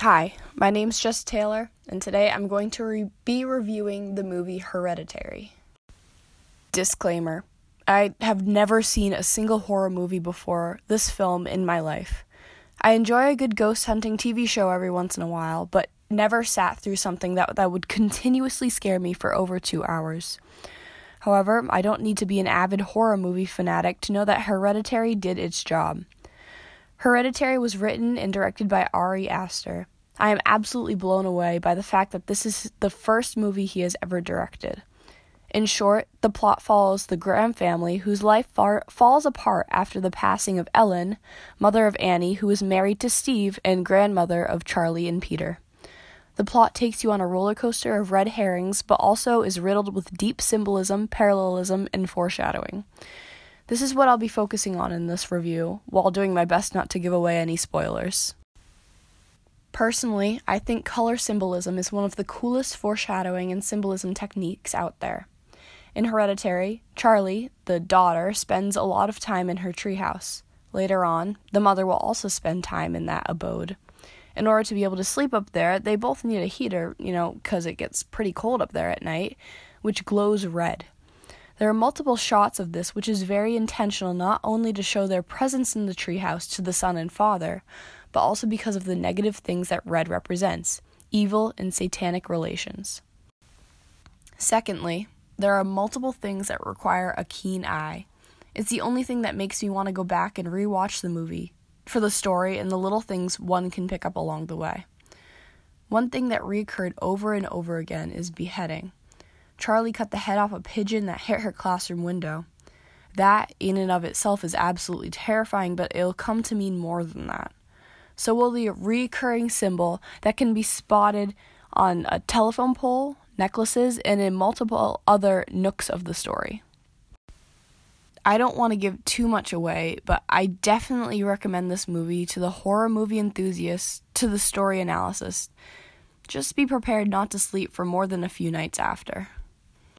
Hi, my name's Jess Taylor, and today I'm going to re- be reviewing the movie Hereditary. Disclaimer I have never seen a single horror movie before this film in my life. I enjoy a good ghost hunting TV show every once in a while, but never sat through something that, that would continuously scare me for over two hours. However, I don't need to be an avid horror movie fanatic to know that Hereditary did its job. Hereditary was written and directed by Ari Aster. I am absolutely blown away by the fact that this is the first movie he has ever directed. In short, the plot follows the Graham family whose life far- falls apart after the passing of Ellen, mother of Annie, who is married to Steve and grandmother of Charlie and Peter. The plot takes you on a roller coaster of red herrings, but also is riddled with deep symbolism, parallelism, and foreshadowing. This is what I'll be focusing on in this review, while doing my best not to give away any spoilers. Personally, I think color symbolism is one of the coolest foreshadowing and symbolism techniques out there. In Hereditary, Charlie, the daughter, spends a lot of time in her treehouse. Later on, the mother will also spend time in that abode. In order to be able to sleep up there, they both need a heater, you know, because it gets pretty cold up there at night, which glows red. There are multiple shots of this, which is very intentional not only to show their presence in the treehouse to the son and father, but also because of the negative things that red represents evil and satanic relations. Secondly, there are multiple things that require a keen eye. It's the only thing that makes me want to go back and rewatch the movie for the story and the little things one can pick up along the way. One thing that reoccurred over and over again is beheading. Charlie cut the head off a pigeon that hit her classroom window. That, in and of itself, is absolutely terrifying, but it'll come to mean more than that. So will the recurring symbol that can be spotted on a telephone pole, necklaces, and in multiple other nooks of the story. I don't want to give too much away, but I definitely recommend this movie to the horror movie enthusiasts, to the story analysis. Just be prepared not to sleep for more than a few nights after.